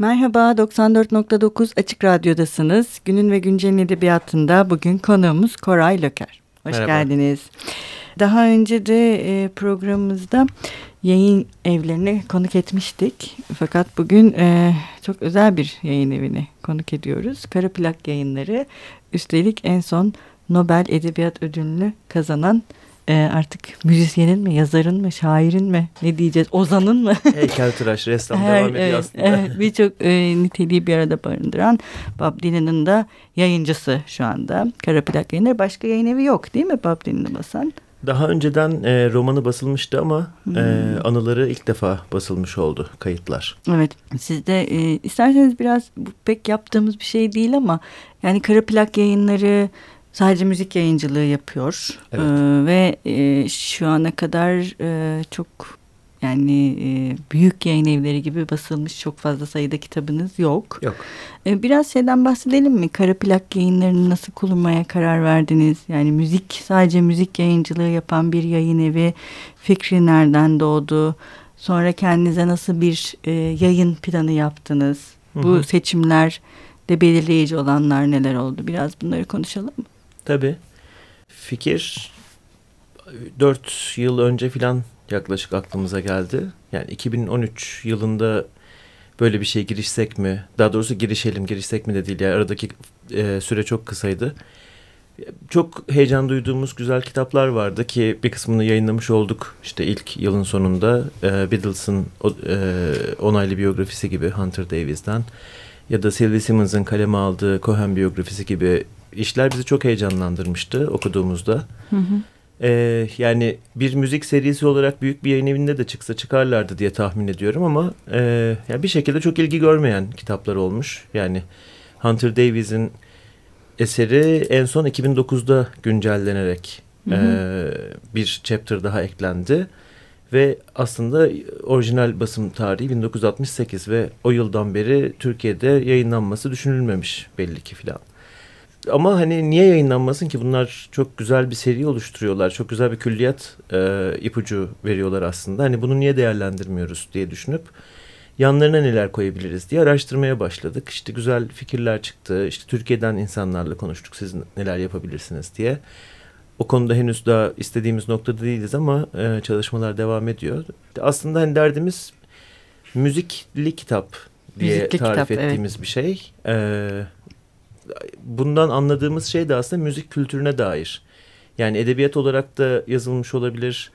Merhaba, 94.9 Açık Radyo'dasınız. Günün ve Güncel'in edebiyatında bugün konuğumuz Koray Löker. Hoş Merhaba. geldiniz. Daha önce de e, programımızda yayın evlerini konuk etmiştik. Fakat bugün e, çok özel bir yayın evini konuk ediyoruz. Kara Plak Yayınları. Üstelik en son Nobel Edebiyat Ödülünü kazanan e, artık müzisyenin mi, yazarın mı, şairin mi, ne diyeceğiz, ozanın mı? Heykeltıraş, ressam Her, devam ediyor evet, aslında. Evet, Birçok e, niteliği bir arada barındıran Bob Dylan'ın da yayıncısı şu anda. Kara Plak Yayınları. Başka yayın evi yok değil mi Bob Dylan'ı basan? Daha önceden e, romanı basılmıştı ama hmm. e, anıları ilk defa basılmış oldu kayıtlar. Evet siz de e, isterseniz biraz pek yaptığımız bir şey değil ama yani kara plak yayınları sadece müzik yayıncılığı yapıyor evet. ee, ve e, şu ana kadar e, çok yani e, büyük yayın evleri gibi basılmış çok fazla sayıda kitabınız yok. Yok. E, biraz şeyden bahsedelim mi? Kara plak yayınlarını nasıl kurmaya karar verdiniz? Yani müzik sadece müzik yayıncılığı yapan bir yayın evi fikri nereden doğdu? Sonra kendinize nasıl bir e, yayın planı yaptınız? Hı hı. Bu seçimler de belirleyici olanlar neler oldu? Biraz bunları konuşalım mı? Tabii. Fikir dört yıl önce filan yaklaşık aklımıza geldi. Yani 2013 yılında böyle bir şey girişsek mi? Daha doğrusu girişelim, girişsek mi de değil. Yani aradaki e, süre çok kısaydı. Çok heyecan duyduğumuz güzel kitaplar vardı ki bir kısmını yayınlamış olduk. İşte ilk yılın sonunda e, Beatles'ın e, onaylı biyografisi gibi Hunter Davies'den ya da Sylvie Simmons'ın kaleme aldığı Cohen biyografisi gibi işler bizi çok heyecanlandırmıştı okuduğumuzda. Hı hı. Ee, yani bir müzik serisi olarak büyük bir yayın evinde de çıksa çıkarlardı diye tahmin ediyorum ama e, yani bir şekilde çok ilgi görmeyen kitaplar olmuş. Yani Hunter Davies'in eseri en son 2009'da güncellenerek hı hı. E, bir chapter daha eklendi. Ve aslında orijinal basım tarihi 1968 ve o yıldan beri Türkiye'de yayınlanması düşünülmemiş belli ki filan. Ama hani niye yayınlanmasın ki? Bunlar çok güzel bir seri oluşturuyorlar. Çok güzel bir külliyat e, ipucu veriyorlar aslında. Hani bunu niye değerlendirmiyoruz diye düşünüp yanlarına neler koyabiliriz diye araştırmaya başladık. İşte güzel fikirler çıktı. İşte Türkiye'den insanlarla konuştuk. Siz neler yapabilirsiniz diye. O konuda henüz daha istediğimiz noktada değiliz ama e, çalışmalar devam ediyor. Aslında hani derdimiz müzikli kitap diye müzikli tarif kitap, ettiğimiz evet. bir şey. Evet bundan anladığımız şey de aslında müzik kültürüne dair. Yani edebiyat olarak da yazılmış olabilir.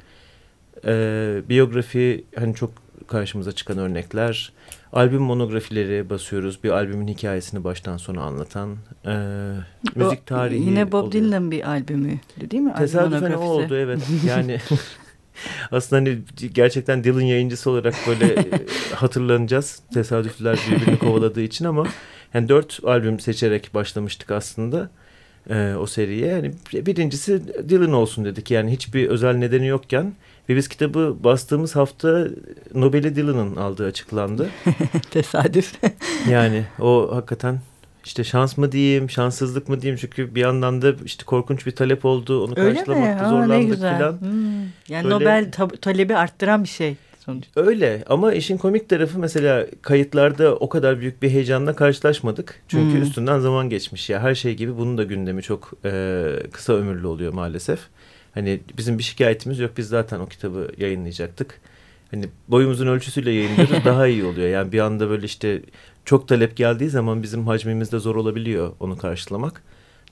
Ee, biyografi hani çok karşımıza çıkan örnekler. Albüm monografileri basıyoruz. Bir albümün hikayesini baştan sona anlatan. E, müzik tarihi Yine Bob Dylan bir albümü değil mi? Tesadüfen o oldu evet. Yani aslında hani gerçekten Dylan yayıncısı olarak böyle e, hatırlanacağız. Tesadüfler birbirini kovaladığı için ama yani dört albüm seçerek başlamıştık aslında e, o seriye. Yani birincisi Dylan olsun dedik. Yani hiçbir özel nedeni yokken ve biz kitabı bastığımız hafta Nobel'i Dylan'ın aldığı açıklandı. Tesadüf. yani o hakikaten işte şans mı diyeyim, şanssızlık mı diyeyim çünkü bir yandan da işte korkunç bir talep oldu. Onu Öyle karşılamakta zorlandık falan. Hmm. Yani Böyle... Nobel talebi arttıran bir şey sonuç. Öyle ama işin komik tarafı mesela kayıtlarda o kadar büyük bir heyecanla karşılaşmadık. Çünkü hmm. üstünden zaman geçmiş ya. Her şey gibi bunun da gündemi çok e, kısa ömürlü oluyor maalesef. Hani bizim bir şikayetimiz yok. Biz zaten o kitabı yayınlayacaktık. Hani boyumuzun ölçüsüyle yayınlıyoruz daha iyi oluyor. Yani bir anda böyle işte çok talep geldiği zaman bizim hacmimizde zor olabiliyor onu karşılamak.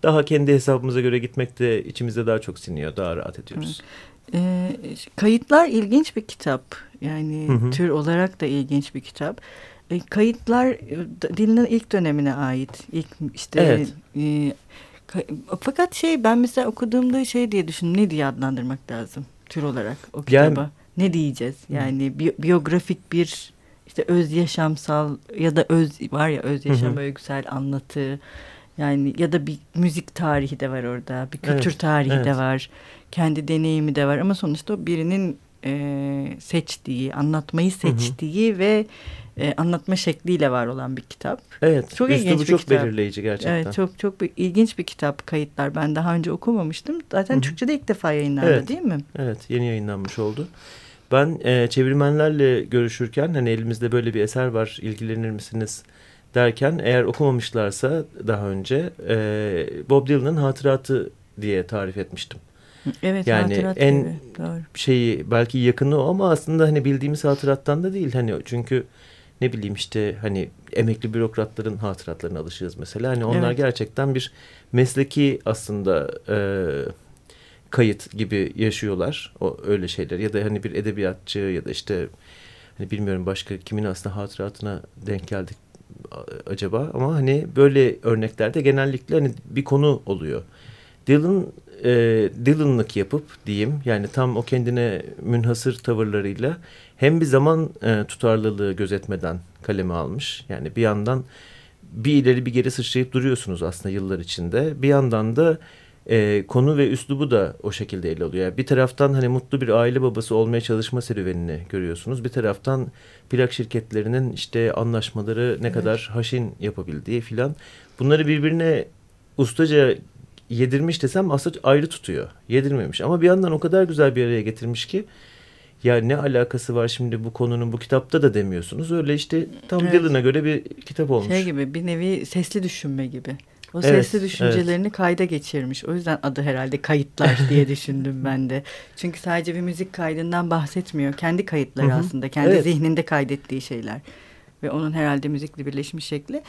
Daha kendi hesabımıza göre gitmek de içimizde daha çok siniyor. Daha rahat ediyoruz. E, kayıtlar ilginç bir kitap. Yani hı hı. tür olarak da ilginç bir kitap. E, kayıtlar e, dilinin ilk dönemine ait. İlk işte evet. e, fakat şey ben mesela okuduğumda şey diye düşündüm. Ne diye adlandırmak lazım tür olarak o kitaba? Yani, ne diyeceğiz? Yani bi biyografik bir işte öz yaşamsal ya da öz var ya öz yaşam hı hı. öyküsel anlatı yani ya da bir müzik tarihi de var orada bir kültür evet, tarihi evet. de var kendi deneyimi de var ama sonuçta birinin e, seçtiği anlatmayı seçtiği hı hı. ve e, anlatma şekliyle var olan bir kitap. Evet. Çok ilginç bir çok kitap. belirleyici gerçekten. Evet, çok çok bir, ilginç bir kitap kayıtlar. Ben daha önce okumamıştım. Zaten Hı -hı. Türkçe'de ilk defa yayınlandı evet. değil mi? Evet, yeni yayınlanmış oldu. Ben e, çevirmenlerle görüşürken hani elimizde böyle bir eser var ilgilenir misiniz derken eğer okumamışlarsa daha önce e, Bob Dylan'ın hatıratı diye tarif etmiştim. Evet yani hatırat en gibi. Doğru. şeyi belki yakını o ama aslında hani bildiğimiz hatırattan da değil hani çünkü ne bileyim işte hani emekli bürokratların hatıratlarına alışığız mesela hani onlar Evet. gerçekten bir mesleki aslında e, kayıt gibi yaşıyorlar o öyle şeyler ya da hani bir edebiyatçı ya da işte hani bilmiyorum başka kimin aslında hatıratına denk geldik acaba ama hani böyle örneklerde genellikle hani bir konu oluyor. Dylan e, Dylan'lık yapıp diyeyim yani tam o kendine münhasır tavırlarıyla hem bir zaman e, tutarlılığı gözetmeden kaleme almış. Yani bir yandan bir ileri bir geri sıçrayıp duruyorsunuz aslında yıllar içinde. Bir yandan da e, konu ve üslubu da o şekilde ele alıyor. Yani bir taraftan hani mutlu bir aile babası olmaya çalışma serüvenini görüyorsunuz. Bir taraftan plak şirketlerinin işte anlaşmaları ne Evet. kadar haşin yapabildiği filan. Bunları birbirine ustaca yedirmiş desem aslında ayrı tutuyor. Yedirmemiş ama bir yandan o kadar güzel bir araya getirmiş ki ya ne alakası var şimdi bu konunun bu kitapta da demiyorsunuz. Öyle işte tam Evet. Dylan'a göre bir kitap olmuş. Şey gibi bir nevi sesli düşünme gibi. O Evet, sesli düşüncelerini kayda geçirmiş. O yüzden adı herhalde kayıtlar diye düşündüm ben de. Çünkü sadece bir müzik kaydından bahsetmiyor. Kendi kayıtları Hı hı. aslında. Kendi Evet. zihninde kaydettiği şeyler. Ve onun herhalde müzikle birleşmiş şekli.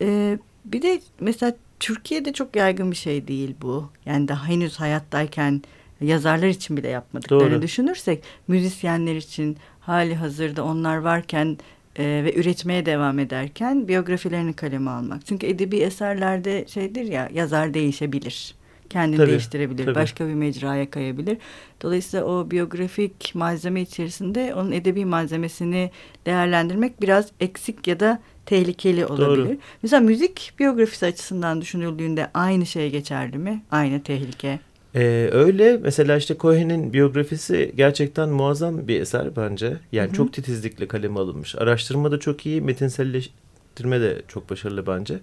Ee, bir de mesela Türkiye'de çok yaygın bir şey değil bu. Yani daha henüz hayattayken yazarlar için bile yapmadıklarını Doğru. düşünürsek müzisyenler için hali hazırda onlar varken e, ve üretmeye devam ederken biyografilerini kaleme almak. Çünkü edebi eserlerde şeydir ya yazar değişebilir. Kendini Tabii, değiştirebilir. tabii. Başka bir mecraya kayabilir. Dolayısıyla o biyografik malzeme içerisinde onun edebi malzemesini değerlendirmek biraz eksik ya da tehlikeli olabilir. Doğru. Mesela müzik biyografisi açısından düşünüldüğünde aynı şey geçerli mi? Aynı tehlike. Ee, öyle mesela işte Cohen'in biyografisi gerçekten muazzam bir eser bence. Yani Hı hı. çok titizlikle kaleme alınmış. Araştırma da çok iyi, metinselleştirme de çok başarılı bence.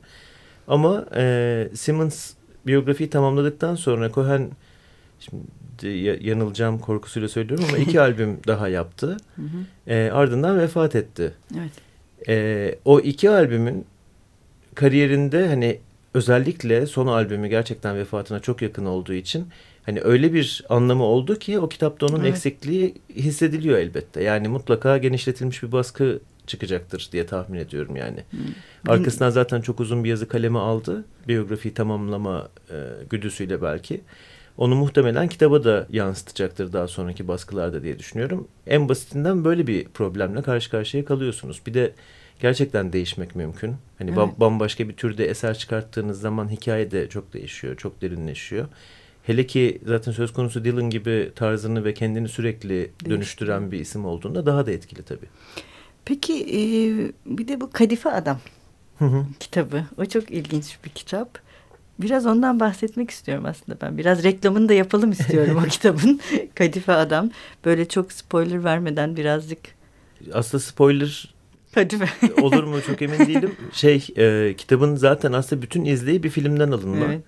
Ama e, Simmons biyografiyi tamamladıktan sonra Cohen şimdi ya- yanılacağım korkusuyla söylüyorum ama iki albüm daha yaptı. Hı hı. E, ardından vefat etti. Evet. Ee, o iki albümün kariyerinde hani özellikle son albümü gerçekten vefatına çok yakın olduğu için hani öyle bir anlamı oldu ki o kitapta onun Evet. eksikliği hissediliyor elbette. Yani mutlaka genişletilmiş bir baskı çıkacaktır diye tahmin ediyorum yani. Hı. Arkasından zaten çok uzun bir yazı kaleme aldı. Biyografiyi tamamlama e, güdüsüyle belki. Onu muhtemelen kitaba da yansıtacaktır daha sonraki baskılarda diye düşünüyorum. En basitinden böyle bir problemle karşı karşıya kalıyorsunuz. Bir de gerçekten değişmek mümkün. Hani Evet. bambaşka bir türde eser çıkarttığınız zaman hikaye de çok değişiyor, çok derinleşiyor. Hele ki zaten söz konusu Dylan gibi tarzını ve kendini sürekli dönüştüren bir isim olduğunda daha da etkili tabii. Peki e, bir de bu Kadife Adam Hı hı. kitabı. O çok ilginç bir kitap. Biraz ondan bahsetmek istiyorum aslında ben. Biraz reklamını da yapalım istiyorum o kitabın. Kadife Adam. Böyle çok spoiler vermeden birazcık Aslında spoiler Kadife. olur mu çok emin değilim. Şey e, kitabın zaten aslında bütün izleyi bir filmden alınma. Evet.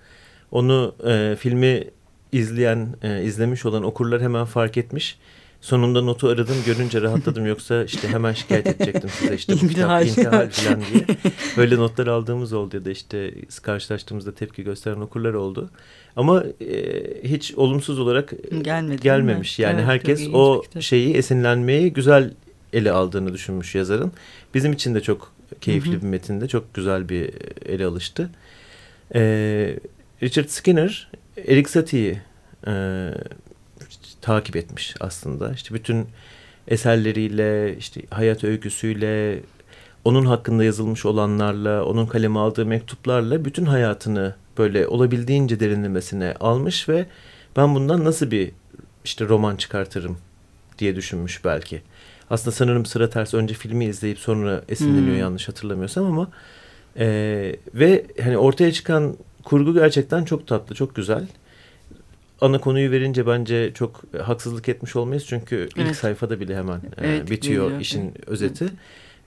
Onu e, filmi izleyen, e, izlemiş olan okurlar hemen fark etmiş. Sonunda notu aradım görünce rahatladım yoksa işte hemen şikayet edecektim size işte bu kitap İntihal. intihal falan diye. Böyle notlar aldığımız oldu ya da işte karşılaştığımızda tepki gösteren okurlar oldu. Ama e, hiç olumsuz olarak e, Gelmedi, gelmemiş. mi? Yani Evet, herkes o şeyi esinlenmeyi güzel ele aldığını düşünmüş yazarın. Bizim için de çok keyifli Hı hı. bir metinde çok güzel bir ele alıştı. Ee, Richard Skinner Erik Satie'yi e, takip etmiş aslında. İşte bütün eserleriyle, işte hayat öyküsüyle, onun hakkında yazılmış olanlarla, onun kaleme aldığı mektuplarla bütün hayatını böyle olabildiğince derinlemesine almış ve ben bundan nasıl bir işte roman çıkartırım diye düşünmüş belki. Aslında sanırım sıra ters önce filmi izleyip sonra esinleniyor Hmm. yanlış hatırlamıyorsam ama e, ve hani ortaya çıkan kurgu gerçekten çok tatlı, çok güzel. Ana konuyu verince bence çok haksızlık etmiş olmayız çünkü ilk Evet. sayfada bile hemen e, Evet, bitiyor geliyor. işin Evet. özeti.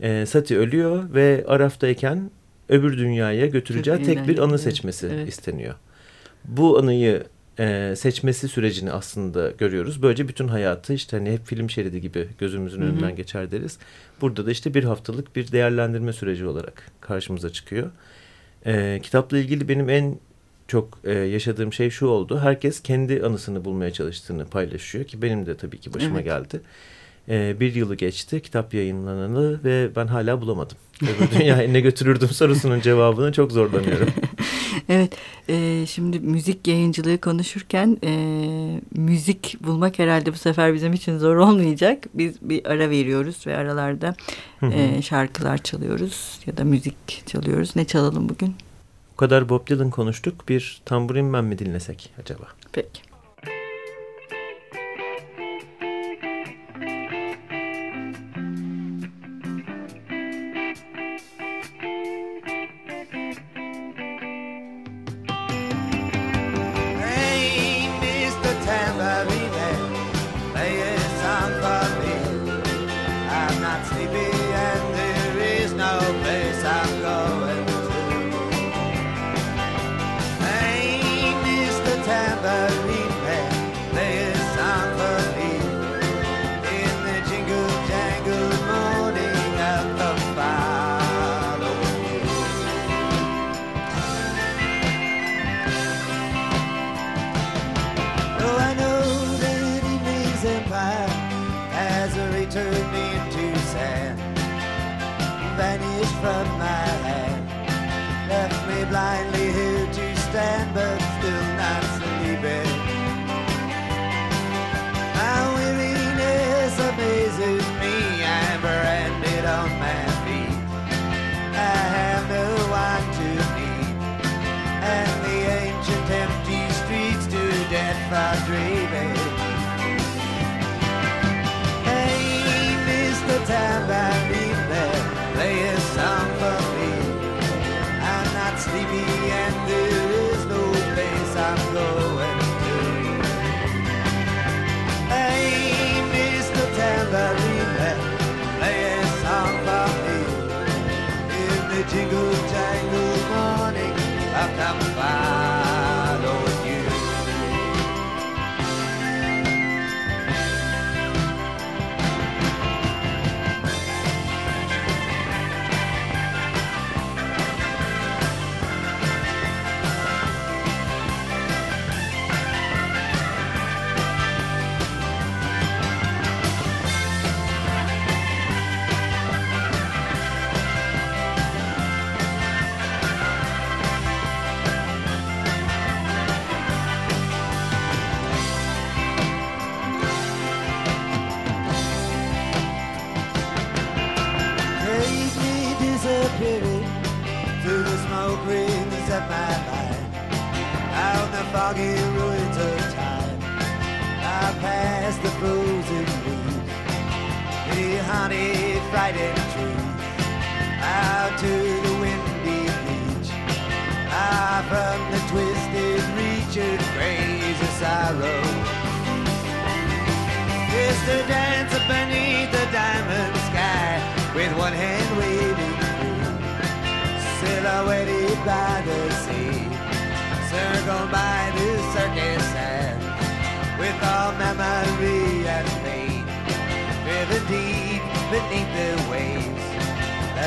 E, Sati ölüyor ve Araf'tayken öbür dünyaya götüreceği Çok tek bir anı seçmesi Evet. isteniyor. Bu anıyı e, seçmesi sürecini aslında görüyoruz. Böylece bütün hayatı işte hani hep film şeridi gibi gözümüzün Hı -hı. önünden geçer deriz. Burada da işte bir haftalık bir değerlendirme süreci olarak karşımıza çıkıyor. E, kitapla ilgili benim en çok e, yaşadığım şey şu oldu. Herkes kendi anısını bulmaya çalıştığını paylaşıyor ki benim de tabii ki başıma evet. geldi. E, bir yılı geçti kitap yayınlanalı ve ben hala bulamadım. Öbür dünyaya ne götürürdüm sorusunun cevabını çok zorlanıyorum. evet e, şimdi müzik yayıncılığı konuşurken e, müzik bulmak herhalde bu sefer bizim için zor olmayacak. Biz bir ara veriyoruz ve aralarda e, şarkılar çalıyoruz ya da müzik çalıyoruz. Ne çalalım bugün? O kadar Bob Dylan konuştuk. Bir tamburin ben mi dinlesek acaba? Peki. jingle foggy ruins of time. I pass the frozen leaves, the honey frightened trees, out to the windy beach, out from the twisted reach of crazy sorrow. Is the dancer beneath the diamond sky, with one hand waving free, silhouetted by the sea, circled by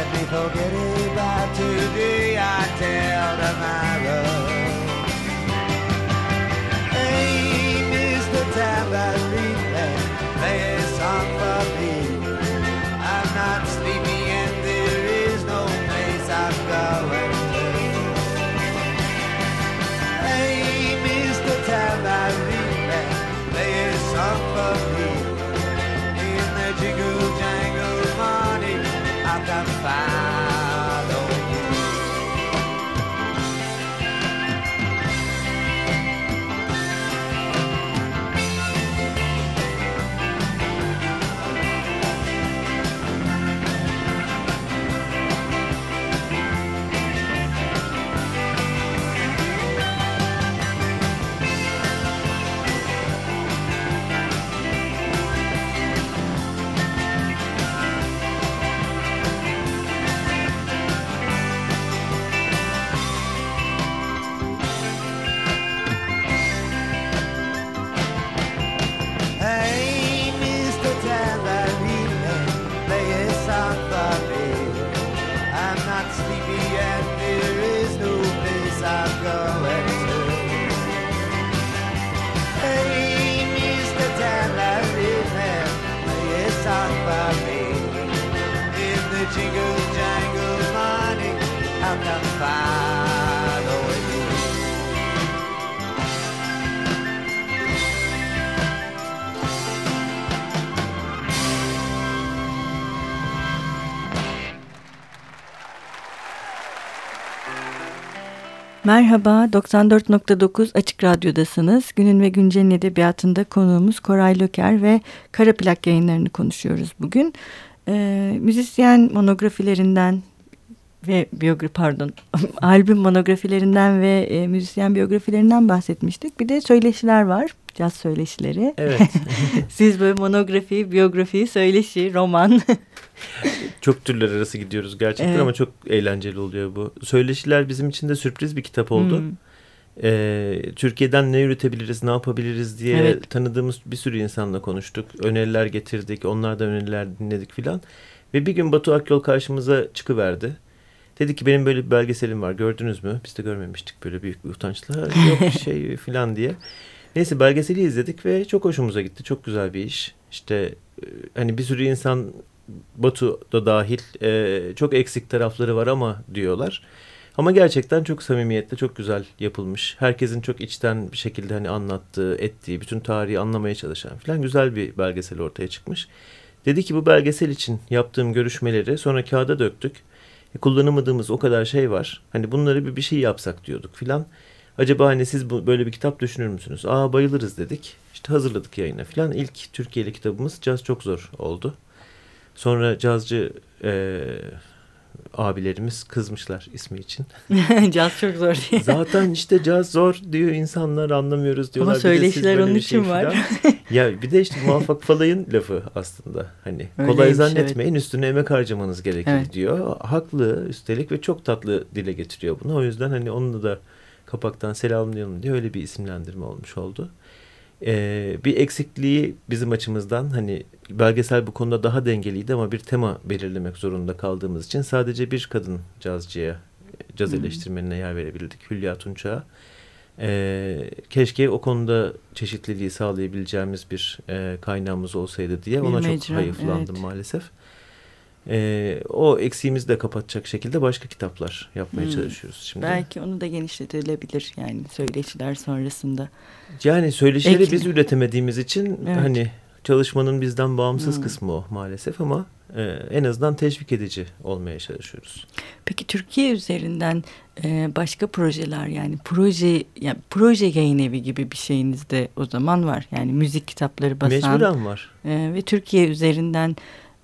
let me forget about today. I tell tomorrow. love. Merhaba, 94.9 Açık Radyo'dasınız. Günün ve Güncel'in edebiyatında konuğumuz Koray Löker ve Kara Plak yayınlarını konuşuyoruz bugün. Ee, müzisyen monografilerinden ve biyografi pardon albüm monografilerinden ve e, müzisyen biyografilerinden bahsetmiştik. Bir de söyleşiler var. Caz söyleşileri. Evet. Siz böyle monografi, biyografi, söyleşi, roman. çok türler arası gidiyoruz gerçekten evet. ama çok eğlenceli oluyor bu. Söyleşiler bizim için de sürpriz bir kitap oldu. Hmm. Ee, Türkiye'den ne üretebiliriz, ne yapabiliriz diye evet. tanıdığımız bir sürü insanla konuştuk. Öneriler getirdik, onlardan öneriler dinledik filan. Ve bir gün Batu Akyol karşımıza çıkıverdi. Dedi ki benim böyle bir belgeselim var gördünüz mü? Biz de görmemiştik böyle büyük bir utançla. Yok şey filan diye. Neyse belgeseli izledik ve çok hoşumuza gitti. Çok güzel bir iş. İşte hani bir sürü insan Batu da dahil e, çok eksik tarafları var ama diyorlar. Ama gerçekten çok samimiyetle çok güzel yapılmış. Herkesin çok içten bir şekilde hani anlattığı, ettiği, bütün tarihi anlamaya çalışan falan güzel bir belgesel ortaya çıkmış. Dedi ki bu belgesel için yaptığım görüşmeleri sonra kağıda döktük. E, kullanamadığımız o kadar şey var. Hani bunları bir, bir şey yapsak diyorduk filan. Acaba hani siz bu, böyle bir kitap düşünür müsünüz? Aa bayılırız dedik. İşte hazırladık yayına filan. İlk Türkiye'li kitabımız Caz Çok Zor oldu. Sonra cazcı e, abilerimiz kızmışlar ismi için. caz çok zor diye. Zaten işte caz zor diyor insanlar anlamıyoruz diyorlar. Ama söyleşiler onun için şey var. ya bir de işte muvaffak falayın lafı aslında. Hani Öyleymiş, kolay zannetmeyin evet. üstüne emek harcamanız gerekir evet. diyor. Haklı üstelik ve çok tatlı dile getiriyor bunu. O yüzden hani onu da kapaktan selamlayalım diye öyle bir isimlendirme olmuş oldu. Ee, bir eksikliği bizim açımızdan hani belgesel bu konuda daha dengeliydi ama bir tema belirlemek zorunda kaldığımız için sadece bir kadın cazcıya, caz hmm. eleştirmenine yer verebildik. Hülya Tunç'a. Ee, keşke o konuda çeşitliliği sağlayabileceğimiz bir e, kaynağımız olsaydı diye bir ona mecra, çok hayıflandım evet. maalesef. Ee, o eksiğimizi de kapatacak şekilde başka kitaplar yapmaya hmm. çalışıyoruz şimdi. Belki onu da genişletilebilir yani söyleşiler sonrasında. Yani söyleşileri Ek... biz üretemediğimiz için evet. hani çalışmanın bizden bağımsız hmm. kısmı o maalesef ama e, en azından teşvik edici olmaya çalışıyoruz. Peki Türkiye üzerinden e, başka projeler yani proje yani proje yayın evi gibi bir şeyiniz de o zaman var. Yani müzik kitapları basan. Mecburen var. E, ve Türkiye üzerinden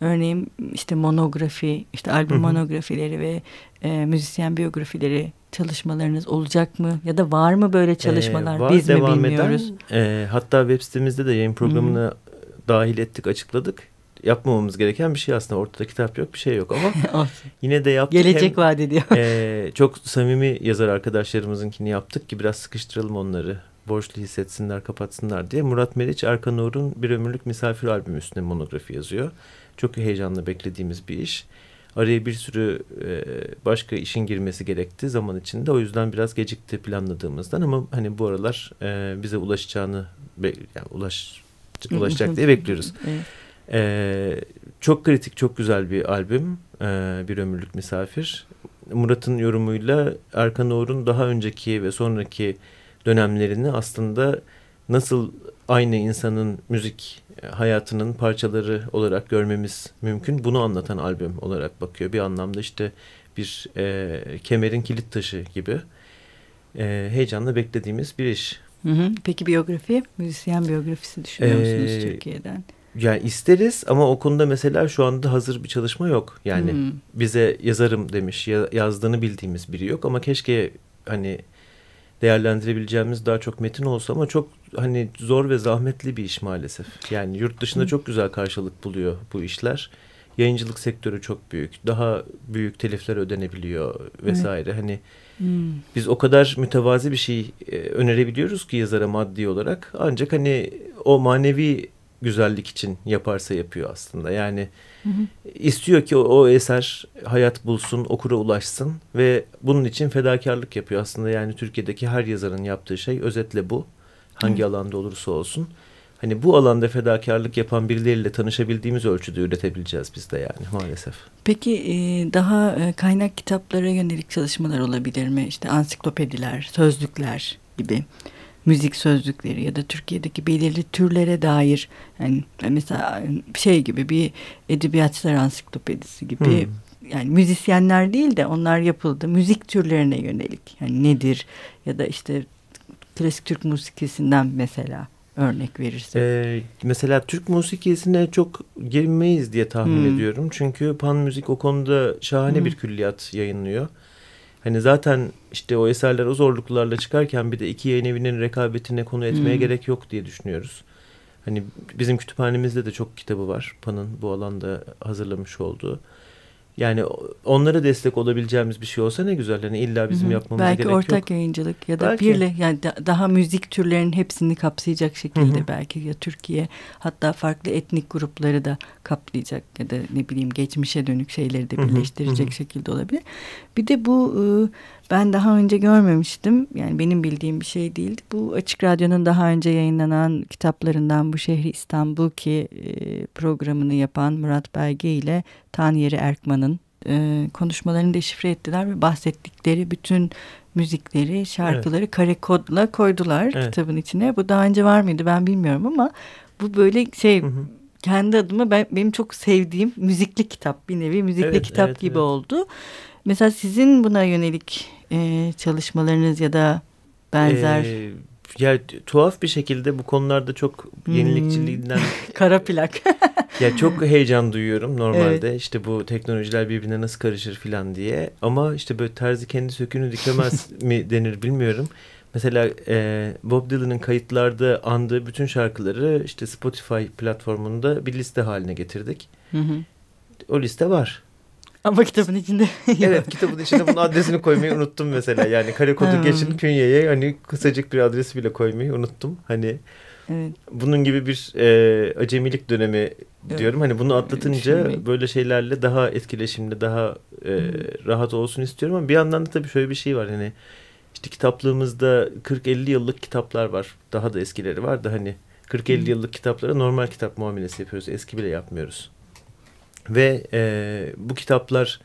örneğin işte monografi, işte albüm monografileri ve e, müzisyen biyografileri çalışmalarınız olacak mı? Ya da var mı böyle çalışmalar? Ee, var, Biz devam mi bilmiyoruz? Eden, e, hatta web sitemizde de yayın programını Hı -hı. dahil ettik, açıkladık. Yapmamamız gereken bir şey aslında. Ortada kitap yok, bir şey yok ama yine de yaptık. Gelecek Hem, vaat ediyor. e, çok samimi yazar arkadaşlarımızınkini yaptık ki biraz sıkıştıralım onları. Borçlu hissetsinler, kapatsınlar diye. Murat Meriç, Erkan Uğur'un Bir Ömürlük Misafir albümü üstüne monografi yazıyor. Çok heyecanla beklediğimiz bir iş. Araya bir sürü e, başka işin girmesi gerekti zaman içinde. O yüzden biraz gecikti planladığımızdan ama hani bu aralar e, bize ulaşacağını yani ulaş ulaşacak diye bekliyoruz. E, çok kritik, çok güzel bir albüm. Bir ömürlük misafir. Murat'ın yorumuyla Erkan Oğur'un daha önceki ve sonraki dönemlerini aslında nasıl aynı insanın müzik hayatının parçaları olarak görmemiz mümkün. Bunu anlatan albüm olarak bakıyor. Bir anlamda işte bir e, kemerin kilit taşı gibi e, heyecanla beklediğimiz bir iş. Hı hı. Peki biyografi, müzisyen biyografisi düşünüyor musunuz ee, Türkiye'den? Yani isteriz ama o konuda mesela şu anda hazır bir çalışma yok. Yani hmm. bize yazarım demiş, ya, yazdığını bildiğimiz biri yok ama keşke hani değerlendirebileceğimiz daha çok metin olsa ama çok hani zor ve zahmetli bir iş maalesef. Yani yurt dışında çok güzel karşılık buluyor bu işler. Yayıncılık sektörü çok büyük. Daha büyük telifler ödenebiliyor vesaire. Evet. Hani hmm. biz o kadar mütevazi bir şey e, önerebiliyoruz ki yazara maddi olarak. Ancak hani o manevi güzellik için yaparsa yapıyor aslında. Yani hı hı. istiyor ki o, o eser hayat bulsun, okura ulaşsın ve bunun için fedakarlık yapıyor aslında. Yani Türkiye'deki her yazarın yaptığı şey özetle bu. Hangi hı. alanda olursa olsun. Hani bu alanda fedakarlık yapan birileriyle tanışabildiğimiz ölçüde üretebileceğiz biz de yani maalesef. Peki daha kaynak kitaplara yönelik çalışmalar olabilir mi? İşte ansiklopediler, sözlükler gibi müzik sözlükleri ya da Türkiye'deki belirli türlere dair yani mesela şey gibi bir edebiyatçılar ansiklopedisi gibi hmm. yani müzisyenler değil de onlar yapıldı müzik türlerine yönelik yani nedir ya da işte klasik Türk musikisinden mesela örnek verirse. Ee, mesela Türk musikisine çok girmeyiz diye tahmin hmm. ediyorum. Çünkü pan müzik o konuda şahane hmm. bir külliyat yayınlıyor. Hani zaten işte o eserler o zorluklarla çıkarken bir de iki yayın evinin rekabetine konu etmeye hmm. gerek yok diye düşünüyoruz. Hani bizim kütüphanemizde de çok kitabı var. Pan'ın bu alanda hazırlamış olduğu. Yani onlara destek olabileceğimiz bir şey olsa ne güzel. Hani illa bizim Hı-hı. yapmamız belki gerek yok. Belki ortak yayıncılık ya da belki. birle yani da, daha müzik türlerinin hepsini kapsayacak şekilde Hı-hı. belki ya Türkiye hatta farklı etnik grupları da kaplayacak ya da ne bileyim geçmişe dönük şeyleri de birleştirecek Hı-hı. şekilde olabilir. Bir de bu ıı, ben daha önce görmemiştim. Yani benim bildiğim bir şey değildi. Bu Açık Radyo'nun daha önce yayınlanan kitaplarından bu Şehri İstanbul ki e, programını yapan Murat Belge ile Tanyeri Erkman'ın e, konuşmalarını deşifre ettiler ve bahsettikleri bütün müzikleri, şarkıları evet. kare kodla koydular evet. kitabın içine. Bu daha önce var mıydı ben bilmiyorum ama bu böyle şey hı hı. kendi adıma ben, benim çok sevdiğim müzikli kitap bir nevi müzikli evet, kitap evet, gibi evet. oldu. Mesela sizin buna yönelik e, çalışmalarınız ya da benzer... Ee, ya tuhaf bir şekilde bu konularda çok hmm. yenilikçiliğinden... Kara plak. ya çok heyecan duyuyorum normalde. Evet. İşte bu teknolojiler birbirine nasıl karışır filan diye. Ama işte böyle terzi kendi sökünü dikemez mi denir bilmiyorum. Mesela e, Bob Dylan'ın kayıtlarda andığı bütün şarkıları işte Spotify platformunda bir liste haline getirdik. Hı hı. O liste var. Ama kitabın içinde. evet kitabın içinde bunun adresini koymayı unuttum mesela. Yani kare kodu geçin künyeye hani kısacık bir adresi bile koymayı unuttum. Hani evet. bunun gibi bir e, acemilik dönemi evet. diyorum. Hani bunu atlatınca Şimdi... böyle şeylerle daha etkileşimli, daha e, hmm. rahat olsun istiyorum. Ama bir yandan da tabii şöyle bir şey var. Hani işte kitaplığımızda 40-50 yıllık kitaplar var. Daha da eskileri var da hani 40-50 hmm. yıllık kitaplara normal kitap muamelesi yapıyoruz. Eski bile yapmıyoruz. Ve e, bu kitaplar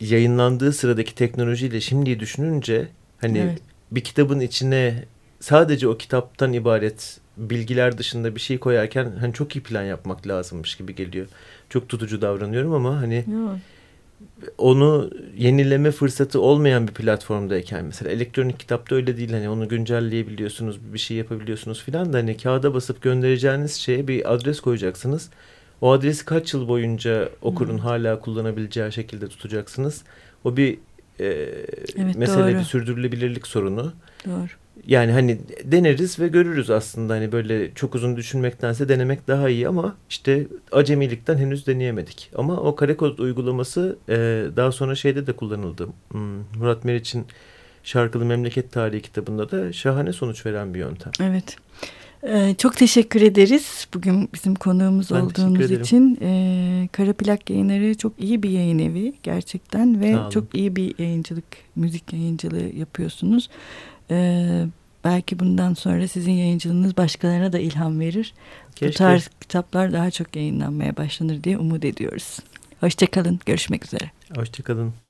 yayınlandığı sıradaki teknolojiyle şimdiyi düşününce hani evet. bir kitabın içine sadece o kitaptan ibaret bilgiler dışında bir şey koyarken hani çok iyi plan yapmak lazımmış gibi geliyor. Çok tutucu davranıyorum ama hani Yok. onu yenileme fırsatı olmayan bir platformdayken mesela elektronik kitapta öyle değil hani onu güncelleyebiliyorsunuz bir şey yapabiliyorsunuz filan da hani kağıda basıp göndereceğiniz şeye bir adres koyacaksınız o adresi kaç yıl boyunca okurun hmm. hala kullanabileceği şekilde tutacaksınız. O bir e, evet, mesele doğru. bir sürdürülebilirlik sorunu. Doğru. Yani hani deneriz ve görürüz aslında hani böyle çok uzun düşünmektense denemek daha iyi ama işte acemilikten henüz deneyemedik. Ama o kare kod uygulaması e, daha sonra şeyde de kullanıldı. Hmm, Murat Meriç'in Şarkılı Memleket Tarihi kitabında da şahane sonuç veren bir yöntem. Evet. Ee, çok teşekkür ederiz bugün bizim konuğumuz ben olduğunuz için. Ee, Kara Plak Yayınları çok iyi bir yayın evi gerçekten ve çok iyi bir yayıncılık, müzik yayıncılığı yapıyorsunuz. Ee, belki bundan sonra sizin yayıncılığınız başkalarına da ilham verir. Keşke. Bu tarz kitaplar daha çok yayınlanmaya başlanır diye umut ediyoruz. Hoşçakalın, görüşmek üzere. Hoşçakalın.